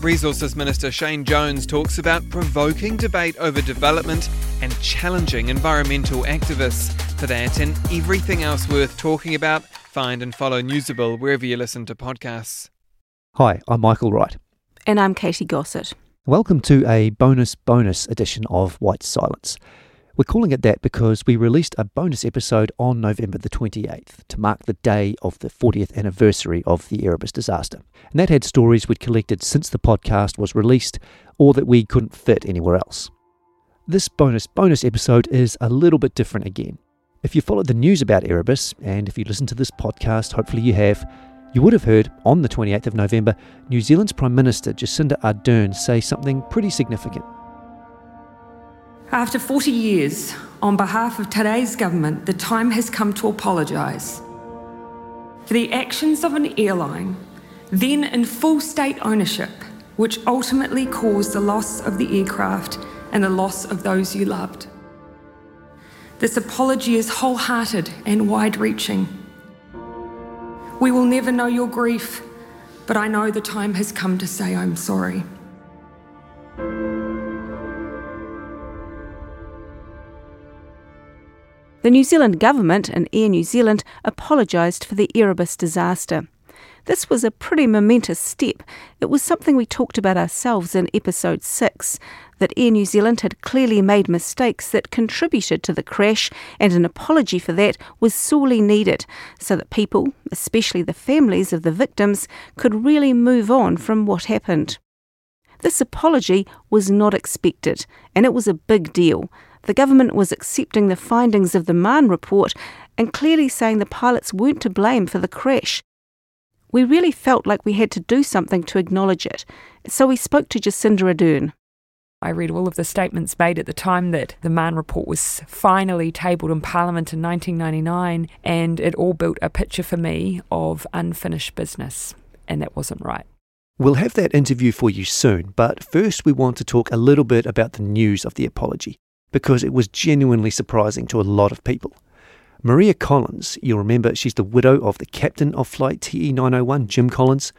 Resources Minister Shane Jones talks about provoking debate over development and challenging environmental activists. For that and everything else worth talking about, find and follow Newsable wherever you listen to podcasts. Hi, I'm Michael Wright. And I'm Katie Gossett. Welcome to a bonus bonus edition of White Silence. We're calling it that because we released a bonus episode on November the 28th to mark the day of the 40th anniversary of the Erebus disaster. And that had stories we'd collected since the podcast was released or that we couldn't fit anywhere else. This bonus bonus episode is a little bit different again. If you followed the news about Erebus, and if you listen to this podcast, hopefully you have, you would have heard on the 28th of November New Zealand's Prime Minister Jacinda Ardern say something pretty significant. After 40 years, on behalf of today's government, the time has come to apologise for the actions of an airline, then in full state ownership, which ultimately caused the loss of the aircraft and the loss of those you loved. This apology is wholehearted and wide reaching. We will never know your grief, but I know the time has come to say I'm sorry. The New Zealand government and Air New Zealand apologised for the Erebus disaster. This was a pretty momentous step. It was something we talked about ourselves in episode 6 that Air New Zealand had clearly made mistakes that contributed to the crash, and an apology for that was sorely needed so that people, especially the families of the victims, could really move on from what happened. This apology was not expected, and it was a big deal. The government was accepting the findings of the Mahon report and clearly saying the pilots weren't to blame for the crash. We really felt like we had to do something to acknowledge it, so we spoke to Jacinda Ardern. I read all of the statements made at the time that the Mahon report was finally tabled in Parliament in 1999, and it all built a picture for me of unfinished business, and that wasn't right. We'll have that interview for you soon, but first we want to talk a little bit about the news of the apology, because it was genuinely surprising to a lot of people. Maria Collins, you'll remember she's the widow of the captain of Flight TE 901, Jim Collins.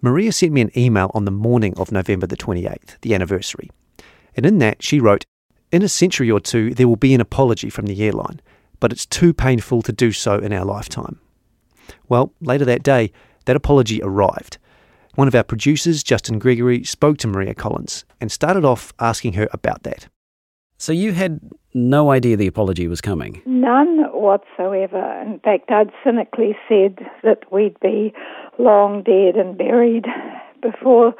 Maria sent me an email on the morning of November the 28th, the anniversary. And in that, she wrote, In a century or two, there will be an apology from the airline, but it's too painful to do so in our lifetime. Well, later that day, that apology arrived. One of our producers, Justin Gregory, spoke to Maria Collins and started off asking her about that. So you had no idea the apology was coming? None whatsoever. In fact, I'd cynically said that we'd be long dead and buried before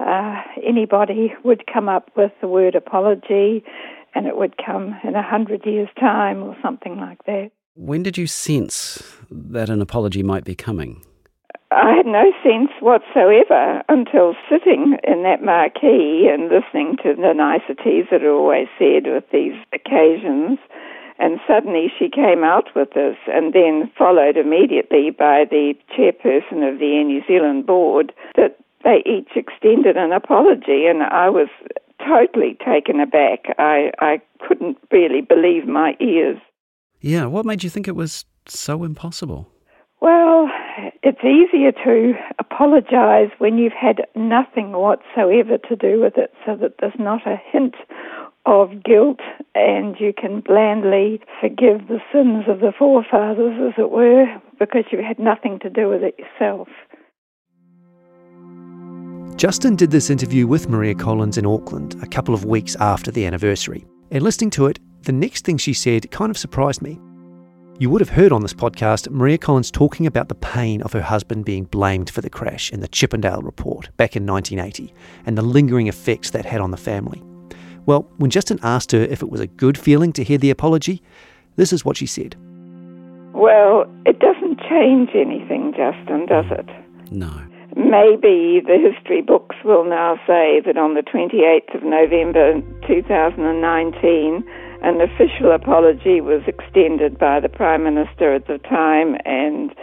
uh, anybody would come up with the word apology, and it would come in a hundred years' time or something like that. When did you sense that an apology might be coming? I had no sense whatsoever until sitting in that marquee and listening to the niceties that are always said with these occasions. And suddenly she came out with this, and then followed immediately by the chairperson of the Air New Zealand board that they each extended an apology, and I was totally taken aback. I, I couldn't really believe my ears. Yeah, what made you think it was so impossible? Well, it's easier to apologise when you've had nothing whatsoever to do with it, so that there's not a hint of guilt and you can blandly forgive the sins of the forefathers, as it were, because you had nothing to do with it yourself. Justin did this interview with Maria Collins in Auckland a couple of weeks after the anniversary. And listening to it, the next thing she said kind of surprised me. You would have heard on this podcast Maria Collins talking about the pain of her husband being blamed for the crash in the Chippendale report back in 1980 and the lingering effects that had on the family. Well, when Justin asked her if it was a good feeling to hear the apology, this is what she said. Well, it doesn't change anything, Justin, does it? No. Maybe the history books will now say that on the 28th of November 2019, an official apology was extended by the Prime Minister at the time and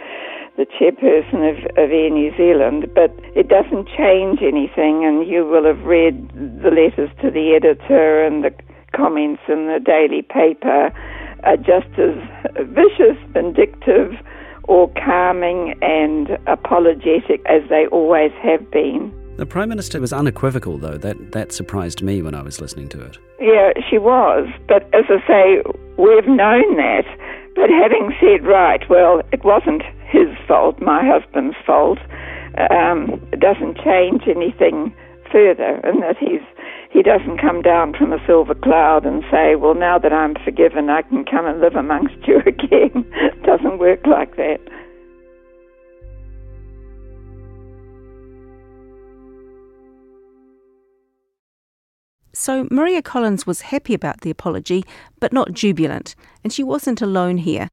the chairperson of, of Air New Zealand, but it doesn't change anything, and you will have read the letters to the editor and the comments in the daily paper are just as vicious, vindictive, or calming and apologetic as they always have been. The Prime Minister was unequivocal, though. That, that surprised me when I was listening to it. Yeah, she was. But as I say, we've known that. But having said, right, well, it wasn't his fault, my husband's fault, um, it doesn't change anything further, and that he's he doesn't come down from a silver cloud and say, well, now that I'm forgiven, I can come and live amongst you again. it doesn't work like that. So Maria Collins was happy about the apology, but not jubilant, and she wasn't alone here.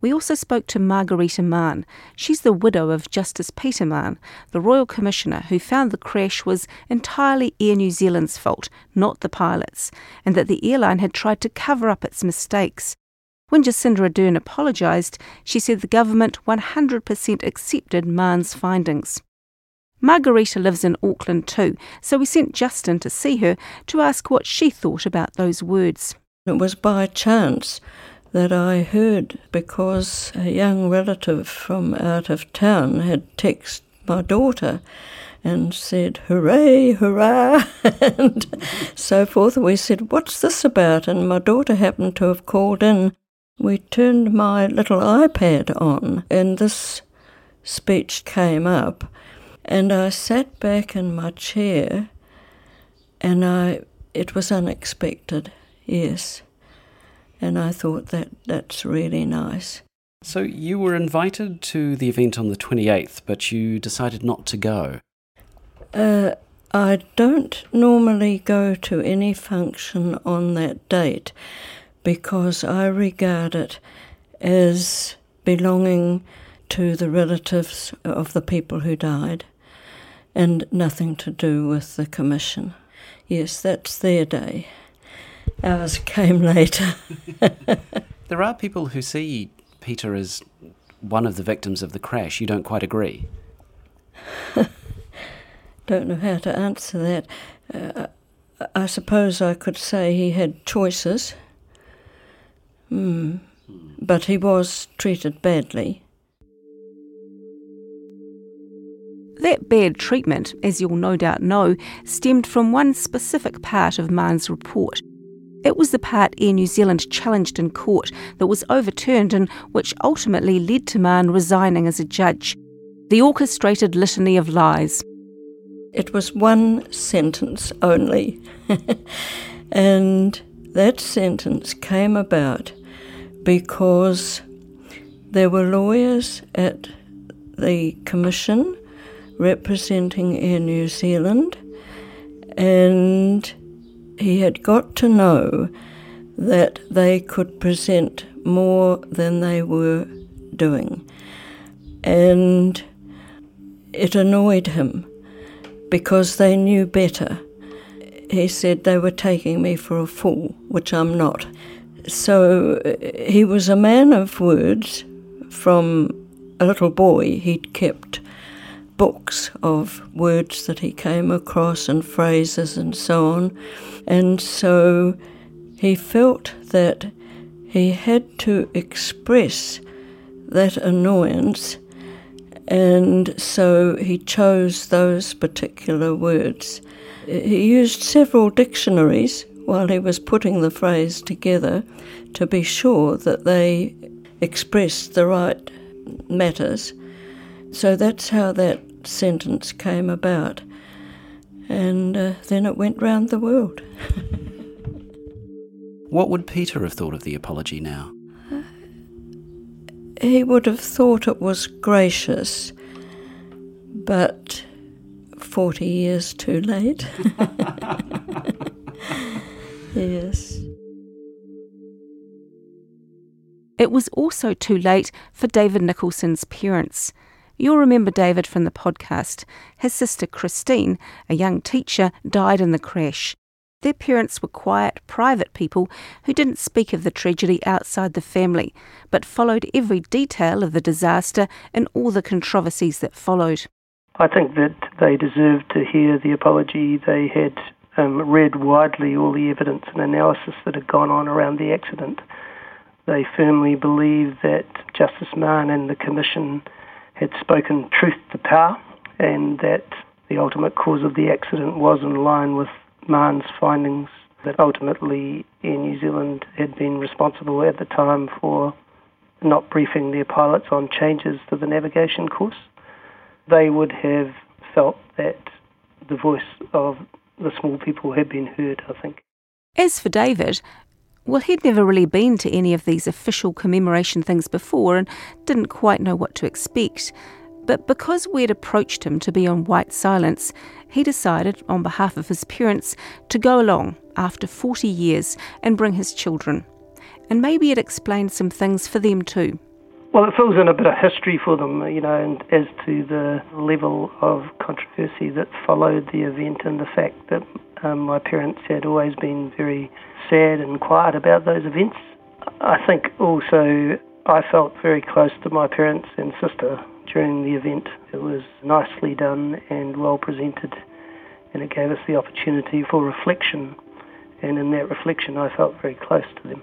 We also spoke to Margarita Mahon. She's the widow of Justice Peter Mahon, the Royal Commissioner who found the crash was entirely Air New Zealand's fault, not the pilot's, and that the airline had tried to cover up its mistakes. When Jacinda Ardern apologised, she said the government 100% accepted Mahon's findings. Margarita lives in Auckland too, so we sent Justin to see her to ask what she thought about those words. It was by chance that I heard because a young relative from out of town had texted my daughter and said, Hooray, hurrah, and so forth. We said, What's this about? And my daughter happened to have called in. We turned my little iPad on, and this speech came up. And I sat back in my chair, and I it was unexpected, yes. And I thought that that's really nice. So you were invited to the event on the 28th, but you decided not to go. Uh, I don't normally go to any function on that date because I regard it as belonging to the relatives of the people who died and nothing to do with the commission. Yes, that's their day. Ours came later. there are people who see Peter as one of the victims of the crash. You don't quite agree? don't know how to answer that. Uh, I suppose I could say he had choices. Mm. But he was treated badly. That bad treatment, as you'll no doubt know, stemmed from one specific part of Mahon's report. It was the part Air New Zealand challenged in court that was overturned and which ultimately led to Mahon resigning as a judge. The orchestrated litany of lies. It was one sentence only. and that sentence came about because there were lawyers at the commission representing Air New Zealand, and he had got to know that they could present more than they were doing. And it annoyed him because they knew better. He said they were taking me for a fool, which I'm not. So he was a man of words from a little boy. He'd kept books of words that he came across and phrases and so on. And so he felt that he had to express that annoyance, and so he chose those particular words. He used several dictionaries while he was putting the phrase together to be sure that they expressed the right matters. So that's how that sentence came about. And uh, then it went round the world. what would Peter have thought of the apology now? Uh, he would have thought it was gracious, but 40 years too late. yes. It was also too late for David Nicholson's parents. You'll remember David from the podcast. His sister Christine, a young teacher, died in the crash. Their parents were quiet, private people who didn't speak of the tragedy outside the family, but followed every detail of the disaster and all the controversies that followed. I think that they deserved to hear the apology. They had um, read widely all the evidence and analysis that had gone on around the accident. They firmly believe that Justice Mahon and the Commission had spoken truth to power and that the ultimate cause of the accident was in line with Mahon's findings that ultimately Air New Zealand had been responsible at the time for not briefing their pilots on changes to the navigation course. They would have felt that the voice of the small people had been heard, I think. As for David, well, he'd never really been to any of these official commemoration things before and didn't quite know what to expect. But because we'd approached him to be on White Silence, he decided, on behalf of his parents, to go along after 40 years and bring his children. And maybe it explained some things for them too. Well, it fills in a bit of history for them, you know, and as to the level of controversy that followed the event and the fact that um, my parents had always been very sad and quiet about those events. I think also I felt very close to my parents and sister during the event. It was nicely done and well presented, and it gave us the opportunity for reflection. And in that reflection, I felt very close to them.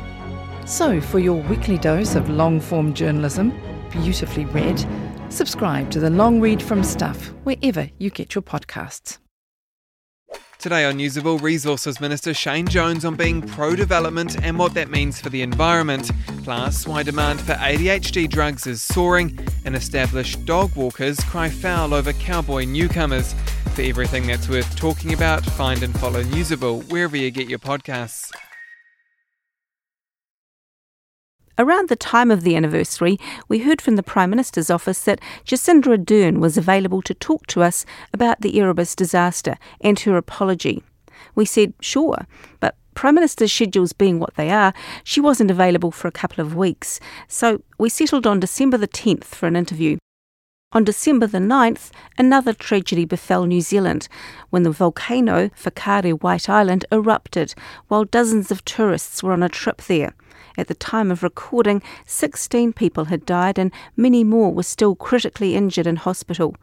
So, for your weekly dose of long form journalism, beautifully read, subscribe to the Long Read from Stuff wherever you get your podcasts. Today on Newsable, Resources Minister Shane Jones on being pro development and what that means for the environment, plus why demand for ADHD drugs is soaring, and established dog walkers cry foul over cowboy newcomers. For everything that's worth talking about, find and follow Newsable wherever you get your podcasts. Around the time of the anniversary, we heard from the Prime Minister's office that Jacinda Ardern was available to talk to us about the Erebus disaster and her apology. We said, sure, but Prime Minister's schedules being what they are, she wasn't available for a couple of weeks, so we settled on December the 10th for an interview. On December the 9th, another tragedy befell New Zealand when the volcano Whakaari White Island erupted while dozens of tourists were on a trip there. At the time of recording, 16 people had died and many more were still critically injured in hospital.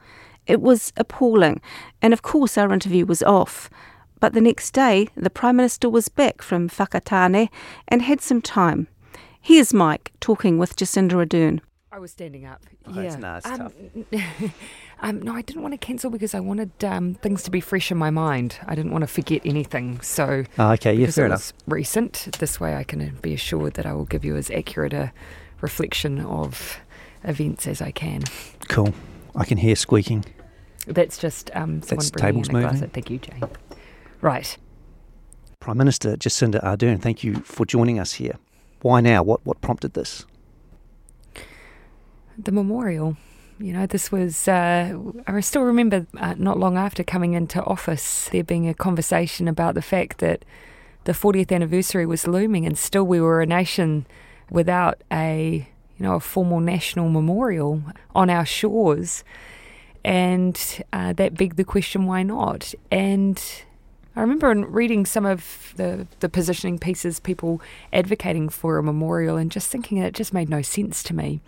It was appalling, and of course our interview was off. But the next day, the Prime Minister was back from Whakatane and had some time. Here's Mike talking with Jacinda Ardern. I was standing up. Oh, yeah. nice, um, um, no, I didn't want to cancel because I wanted um, things to be fresh in my mind. I didn't want to forget anything. So Ah, okay, yeah, because fair it enough. was recent, this way I can be assured that I will give you as accurate a reflection of events as I can. Cool. I can hear squeaking. That's just um, someone That's bringing tables in a glass. Thank you, Jane. Right. Prime Minister Jacinda Ardern, thank you for joining us here. Why now? What what prompted this? The memorial. You know, this was, uh, I still remember uh, not long after coming into office, there being a conversation about the fact that the 40th anniversary was looming and still we were a nation without a, you know, a formal national memorial on our shores. And uh, that begged the question, why not? And I remember in reading some of the, the positioning pieces, people advocating for a memorial, and just thinking it just made no sense to me.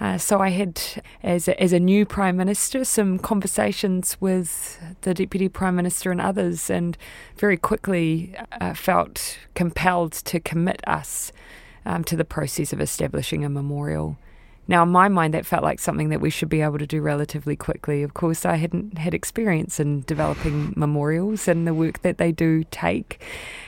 Uh, so I had, as a, as a new prime minister, some conversations with the deputy prime minister and others, and very quickly uh, felt compelled to commit us um, to the process of establishing a memorial. Now, in my mind, that felt like something that we should be able to do relatively quickly. Of course, I hadn't had experience in developing memorials and the work that they do take.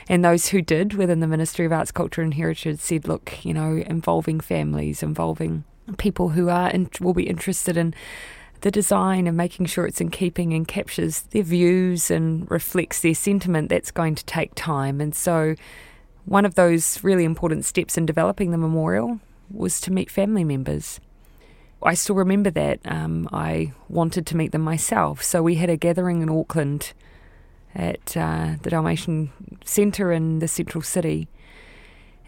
And those who did within the Ministry of Arts, Culture and Heritage said, look, you know, involving families, involving people who are in, will be interested in the design and making sure it's in keeping and captures their views and reflects their sentiment, that's going to take time. And so, one of those really important steps in developing the memorial was to meet family members. I still remember that. Um, I wanted to meet them myself. So we had a gathering in Auckland at uh, the Dalmatian Centre in the central city.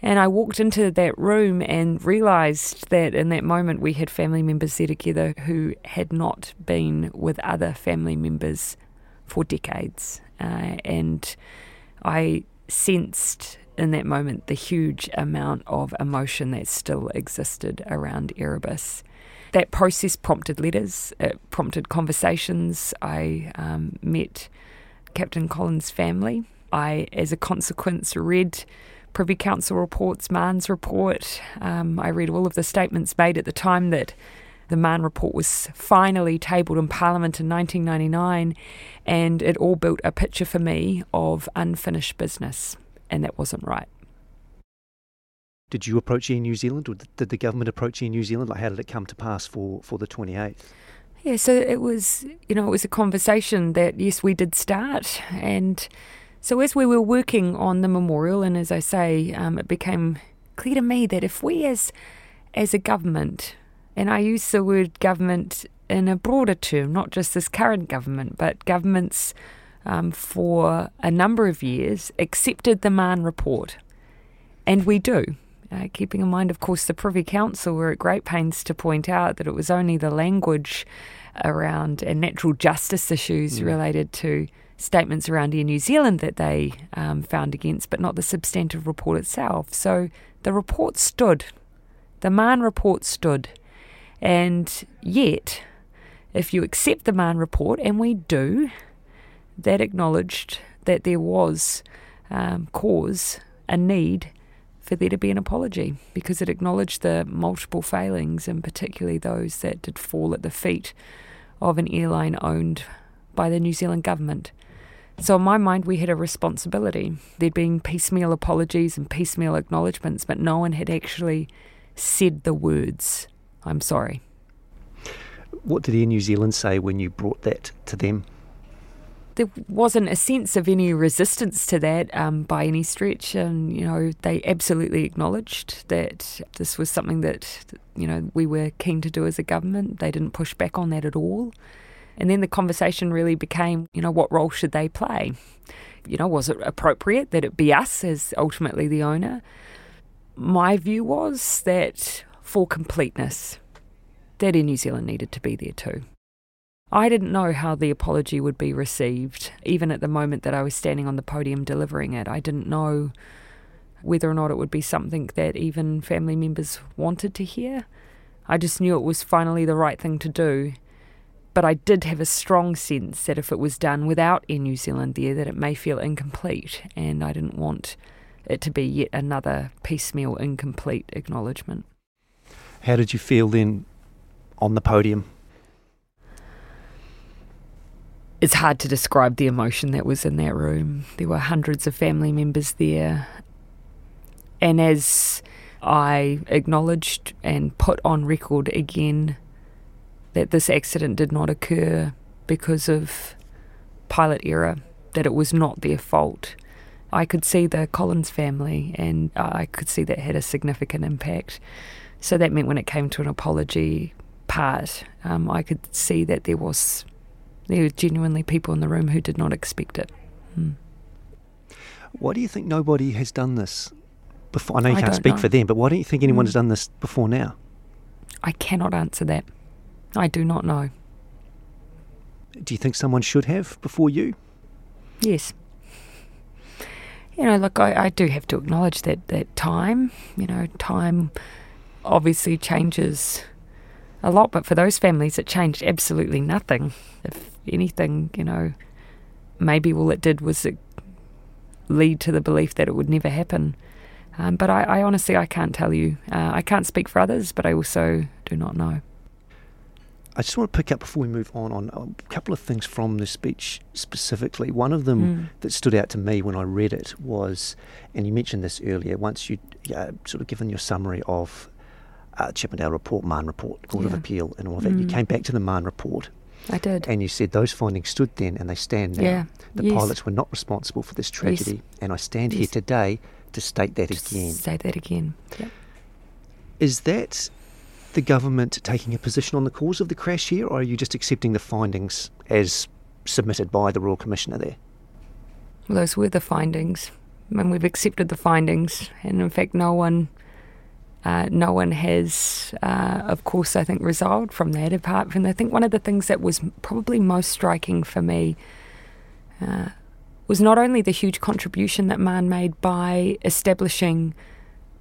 And I walked into that room and realised that in that moment we had family members there together who had not been with other family members for decades. Uh, and I sensed in that moment the huge amount of emotion that still existed around Erebus. That process prompted letters, it prompted conversations. I um, met Captain Collins' family. I, as a consequence, read Privy Council reports, Mahon's report. Um, I read all of the statements made at the time that the Mahon report was finally tabled in Parliament in 1999, and it all built a picture for me of unfinished business, and that wasn't right. Did you approach Air New Zealand, or did the government approach Air New Zealand? Like, how did it come to pass for, for the 28th? Yeah, so it was, you know, it was a conversation that, yes, we did start, and so as we were working on the memorial, and as I say, um, it became clear to me that if we as as a government, and I use the word government in a broader term, not just this current government, but governments um, for a number of years accepted the Mahon report, and we do. Uh, keeping in mind, of course, the Privy Council were at great pains to point out that it was only the language around and natural justice issues mm. related to statements around Air New Zealand that they um, found against, but not the substantive report itself. So the report stood. The Mahon report stood. And yet, if you accept the Mahon report, and we do, that acknowledged that there was um, cause, a need for there to be an apology because it acknowledged the multiple failings, and particularly those that did fall at the feet of an airline owned by the New Zealand government. So, in my mind, we had a responsibility. There'd been piecemeal apologies and piecemeal acknowledgements, but no one had actually said the words, I'm sorry. What did Air New Zealand say when you brought that to them? There wasn't a sense of any resistance to that um, by any stretch, and you know they absolutely acknowledged that this was something that you know we were keen to do as a government. They didn't push back on that at all. And then the conversation really became, you know, what role should they play? You know, was it appropriate that it be us as ultimately the owner? My view was that for completeness, that Air New Zealand needed to be there too. I didn't know how the apology would be received, even at the moment that I was standing on the podium delivering it. I didn't know whether or not it would be something that even family members wanted to hear. I just knew it was finally the right thing to do but I did have a strong sense that if it was done without Air New Zealand there, that it may feel incomplete, and I didn't want it to be yet another piecemeal, incomplete acknowledgement. How did you feel then on the podium? It's hard to describe the emotion that was in that room. There were hundreds of family members there. And as I acknowledged and put on record again that this accident did not occur because of pilot error, that it was not their fault. I could see the Collins family and I could see that had a significant impact. So that meant when it came to an apology part, um, I could see that there was there were genuinely people in the room who did not expect it. Hmm. Why do you think nobody has done this before? I know you I can't speak know. for them, but why don't you think anyone has done this before now? I cannot answer that. I do not know. Do you think someone should have before you? Yes. You know, look, I, I do have to acknowledge that, that time, you know, time obviously changes a lot, but for those families, it changed absolutely nothing. If anything, you know, maybe all it did was it lead to the belief that it would never happen. Um, but I, I, honestly, I can't tell you. Uh, I can't speak for others, but I also do not know. I just want to pick up before we move on on a couple of things from the speech specifically. One of them mm. that stood out to me when I read it was, and you mentioned this earlier, once you uh, sort of given your summary of uh, Chippendale report, Mahon report, Court yeah. of Appeal, and all of that, mm. you came back to the Mahon report. I did. And you said those findings stood then and they stand now. Yeah. The yes. pilots were not responsible for this tragedy. Yes. And I stand yes. here today to state that again. State that again. Yep. Is that the government taking a position on the cause of the crash here, or are you just accepting the findings as submitted by the Royal Commissioner there? Well, those were the findings. and we've accepted the findings. And in fact, no one, uh, no one has, uh, of course, I think, resolved from that. Apart from, I think one of the things that was probably most striking for me uh, was not only the huge contribution that Mahon made by establishing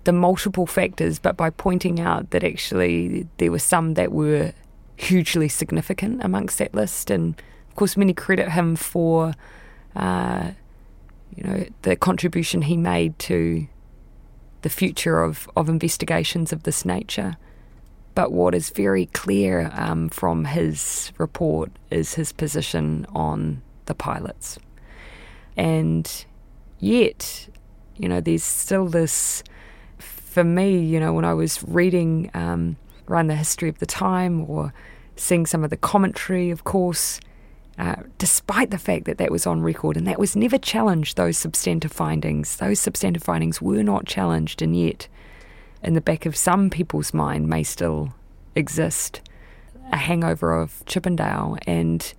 the multiple factors, but by pointing out that actually there were some that were hugely significant amongst that list. And of course, many credit him for, uh, you know, the contribution he made to the future of, of investigations of this nature. But what is very clear um, from his report is his position on the pilots. And yet, you know, there's still this, for me, you know, when I was reading um, around the history of the time or seeing some of the commentary, of course, uh, despite the fact that that was on record and that was never challenged, those substantive findings, those substantive findings were not challenged, and yet, in the back of some people's mind, may still exist a hangover of Chippendale, and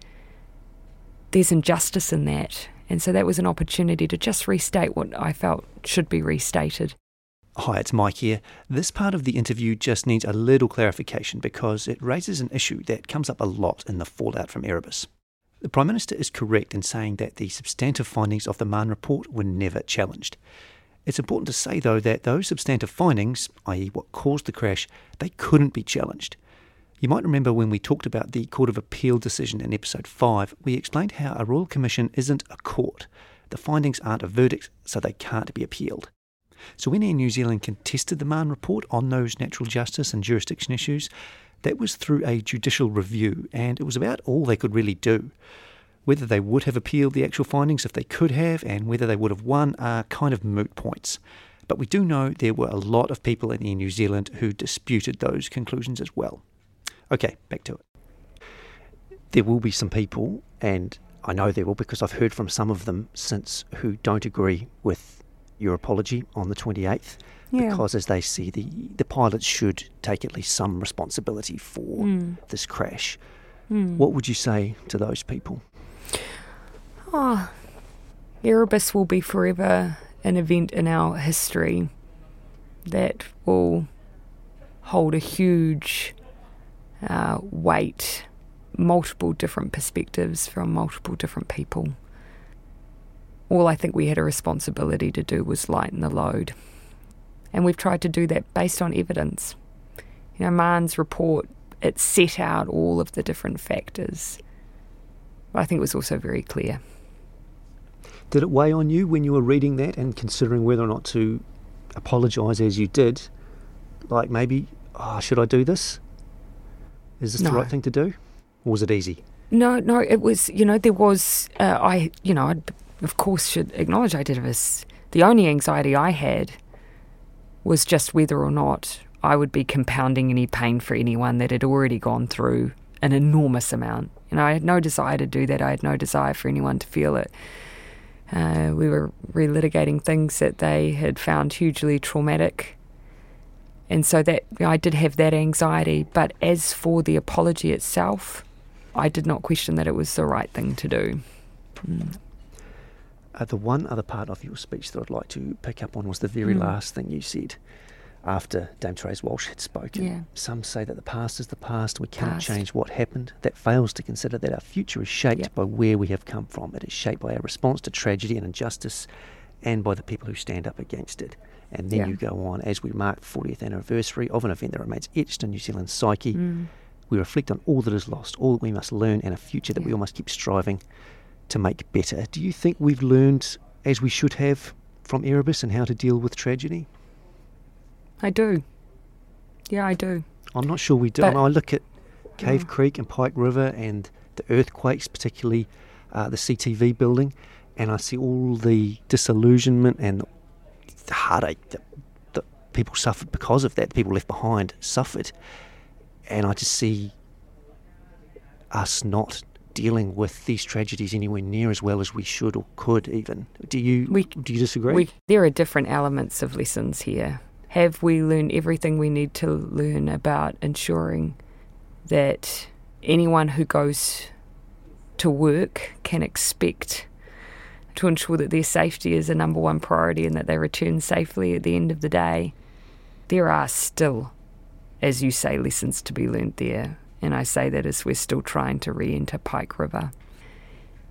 there's injustice in that. And so that was an opportunity to just restate what I felt should be restated. Hi, it's Mike here. This part of the interview just needs a little clarification because it raises an issue that comes up a lot in the fallout from Erebus. The Prime Minister is correct in saying that the substantive findings of the Mahon report were never challenged. It's important to say, though, that those substantive findings, i.e., what caused the crash, they couldn't be challenged. You might remember when we talked about the Court of Appeal decision in episode 5, we explained how a Royal Commission isn't a court. The findings aren't a verdict, so they can't be appealed. So when Air New Zealand contested the Mahon report on those natural justice and jurisdiction issues, that was through a judicial review, and it was about all they could really do. Whether they would have appealed the actual findings if they could have, and whether they would have won, are kind of moot points. But we do know there were a lot of people in Air New Zealand who disputed those conclusions as well. Okay, back to it. There will be some people, and I know there will because I've heard from some of them since who don't agree with your apology on the 28th yeah. because as they see the the pilots should take at least some responsibility for mm. this crash. Mm. What would you say to those people? Oh, Erebus will be forever an event in our history that will hold a huge uh, weight, multiple different perspectives from multiple different people all I think we had a responsibility to do was lighten the load. And we've tried to do that based on evidence. You know, Mahon's report, it set out all of the different factors. But I think it was also very clear. Did it weigh on you when you were reading that and considering whether or not to apologise as you did? Like maybe, oh, should I do this? Is this no. the right thing to do? Or was it easy? No, no, it was, you know, there was, uh, I, you know, I'd of course, should acknowledge I did this. The only anxiety I had was just whether or not I would be compounding any pain for anyone that had already gone through an enormous amount. You know, I had no desire to do that. I had no desire for anyone to feel it. Uh, we were relitigating things that they had found hugely traumatic. And so that I did have that anxiety. But as for the apology itself, I did not question that it was the right thing to do. Mm. Uh, the one other part of your speech that I'd like to pick up on was the very mm. last thing you said after Dame Therese Walsh had spoken. Yeah. Some say that the past is the past, we cannot past. change what happened. That fails to consider that our future is shaped yep. by where we have come from. It is shaped by our response to tragedy and injustice and by the people who stand up against it. And then yeah. you go on, as we mark the 40th anniversary of an event that remains etched in New Zealand's psyche, mm. we reflect on all that is lost, all that we must learn, and a future that yeah. we all must keep striving to make better. Do you think we've learned, as we should have, from Erebus and how to deal with tragedy? I do. Yeah, I do. I'm not sure we do. But, I look at Cave yeah. Creek and Pike River and the earthquakes, particularly uh, the CTV building, and I see all the disillusionment and the heartache that, that people suffered because of that. The people left behind suffered, and I just see us not dealing with these tragedies anywhere near as well as we should or could even. Do you we, do you disagree? We, there are different elements of lessons here. Have we learned everything we need to learn about ensuring that anyone who goes to work can expect to ensure that their safety is a number one priority and that they return safely at the end of the day. There are still, as you say, lessons to be learned there. And I say that as we're still trying to re enter Pike River.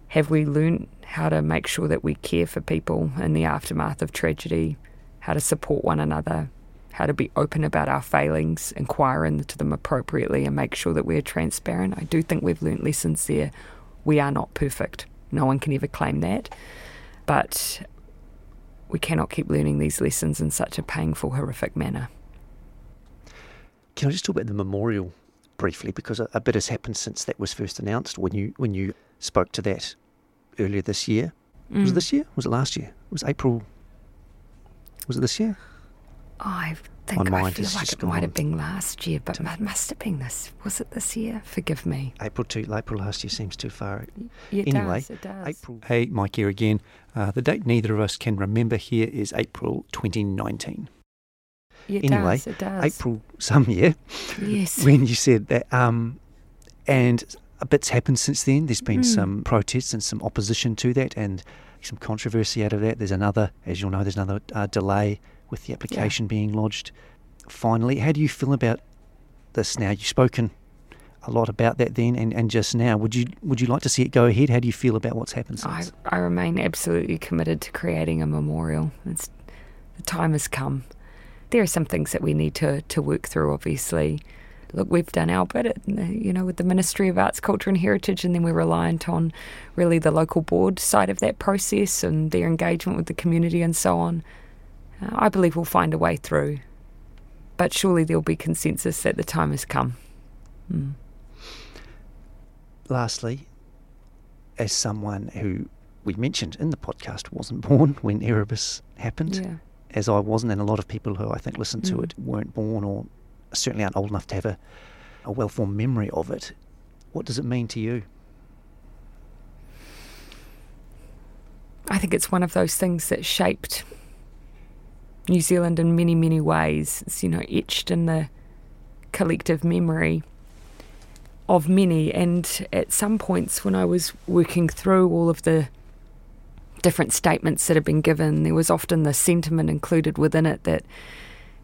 Have we learnt how to make sure that we care for people in the aftermath of tragedy, how to support one another, how to be open about our failings, inquire into them appropriately, and make sure that we're transparent? I do think we've learnt lessons there. We are not perfect. No one can ever claim that. But we cannot keep learning these lessons in such a painful, horrific manner. Can I just talk about the memorial briefly because a, a bit has happened since that was first announced when you when you spoke to that earlier this year. Mm. Was it mm. this year? Was it last year? It was April. Was it this year? Oh, I think I feel like it might have been last year, but it must have been this. Was it this year? Forgive me. April too. April last year seems too far. It anyway, does, it does. April. Hey, Mike here again. Uh, the date neither of us can remember here is April 2019. It anyway, does, it does. April some year. Yes. When you said that, um, and a bit's happened since then. There's been mm. some protests and some opposition to that, and some controversy out of that. There's another, as you'll know, there's another uh, delay with the application yeah. being lodged. Finally, how do you feel about this now? You've spoken a lot about that then and, and just now. Would you would you like to see it go ahead? How do you feel about what's happened since? I, I remain absolutely committed to creating a memorial. It's, the time has come. There are some things that we need to, to work through, obviously. Look, we've done our bit, you know, with the Ministry of Arts, Culture and Heritage, and then we're reliant on really the local board side of that process and their engagement with the community and so on. I believe we'll find a way through, but surely there'll be consensus that the time has come. Mm. Lastly, as someone who we mentioned in the podcast wasn't born when Erebus happened, yeah. As I wasn't, and a lot of people who I think listen to mm. it weren't born or certainly aren't old enough to have a, a well formed memory of it. What does it mean to you? I think it's one of those things that shaped New Zealand in many, many ways. It's, you know, etched in the collective memory of many. And at some points, when I was working through all of the different statements that have been given, there was often the sentiment included within it that,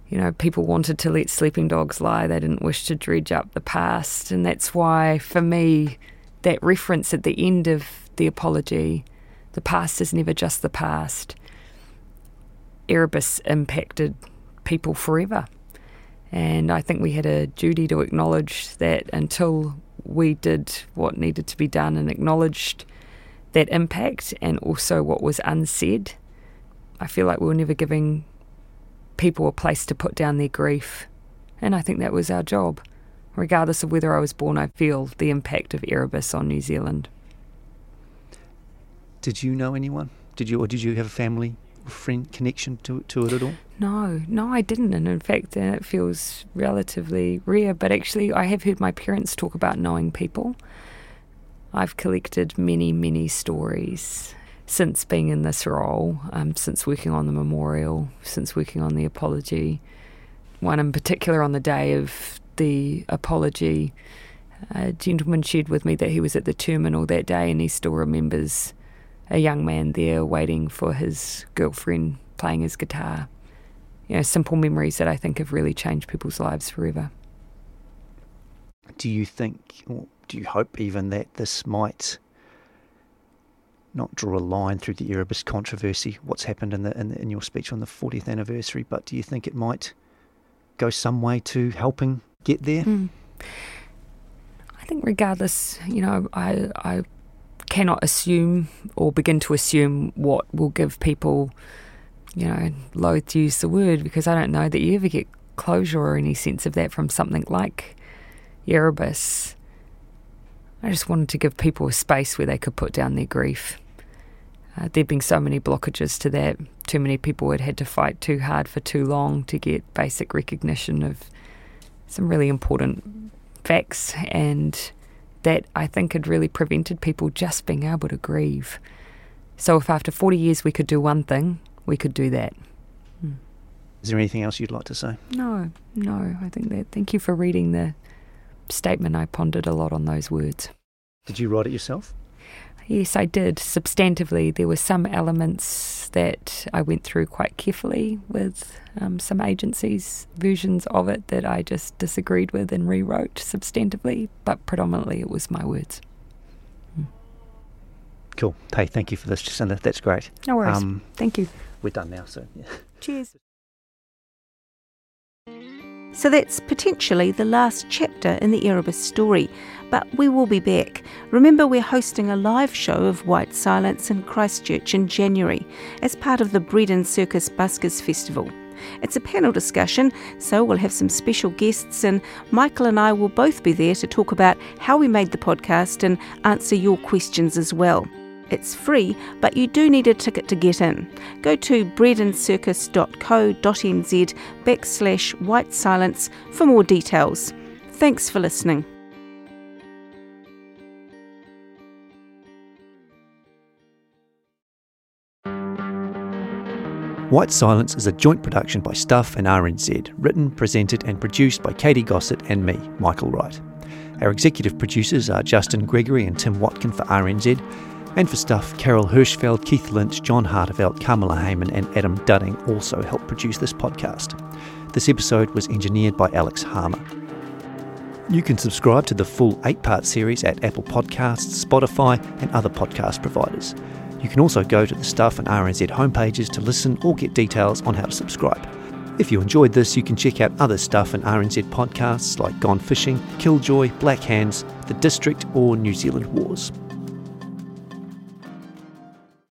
you know, people wanted to let sleeping dogs lie. They didn't wish to dredge up the past. And that's why, for me, that reference at the end of the apology, the past is never just the past. Erebus impacted people forever. And I think we had a duty to acknowledge that until we did what needed to be done and acknowledged that impact and also what was unsaid, I feel like we were never giving people a place to put down their grief. And I think that was our job. Regardless of whether I was born, I feel the impact of Erebus on New Zealand. Did you know anyone? Did you, or did you have a family friend connection to to it at all? No, no, I didn't, and in fact, uh, it feels relatively rare. But actually, I have heard my parents talk about knowing people. I've collected many, many stories since being in this role, um, since working on the memorial, since working on the apology. One in particular on the day of the apology, a gentleman shared with me that he was at the terminal that day and he still remembers a young man there waiting for his girlfriend playing his guitar. You know, simple memories that I think have really changed people's lives forever. Do you think, do you hope even that this might not draw a line through the Erebus controversy, what's happened in, the, in, the, in your speech on the 40th anniversary, but do you think it might go some way to helping get there? Mm. I think regardless, you know, I, I cannot assume or begin to assume what will give people, you know, loath to use the word because I don't know that you ever get closure or any sense of that from something like Erebus. I just wanted to give people a space where they could put down their grief. Uh, there'd been so many blockages to that. Too many people had had to fight too hard for too long to get basic recognition of some really important facts and that I think had really prevented people just being able to grieve. So if after 40 years we could do one thing, we could do that. Hmm. Is there anything else you'd like to say? No, no. I think that. Thank you for reading the statement. I pondered a lot on those words. Did you write it yourself? yes, I did. Substantively, there were some elements that I went through quite carefully with um, some agencies' versions of it that I just disagreed with and rewrote substantively, but predominantly it was my words. Hmm. Cool. Hey, thank you for this, Jacinda. That's great. No worries. Um, thank you. We're done now, so yeah. Cheers. So that's potentially the last chapter in the Erebus story, but we will be back. Remember, we're hosting a live show of White Silence in Christchurch in January as part of the Bread and Circus Buskers Festival. It's a panel discussion, so we'll have some special guests, and Michael and I will both be there to talk about how we made the podcast and answer your questions as well. It's free, but you do need a ticket to get in. Go to breadandcircus.co.nz backslash white silence for more details. Thanks for listening. White Silence is a joint production by Stuff and RNZ, written, presented, and produced by Katie Gossett and me, Michael Wright. Our executive producers are Justin Gregory and Tim Watkin for RNZ, and for stuff, Carol Hirschfeld, Keith Lynch, John Hartevelt, Kamala Hayman, and Adam Dudding also helped produce this podcast. This episode was engineered by Alex Harmer. You can subscribe to the full eight part series at Apple Podcasts, Spotify, and other podcast providers. You can also go to the Stuff and RNZ homepages to listen or get details on how to subscribe. If you enjoyed this, you can check out other Stuff and RNZ podcasts like Gone Fishing, Killjoy, Black Hands, The District, or New Zealand Wars.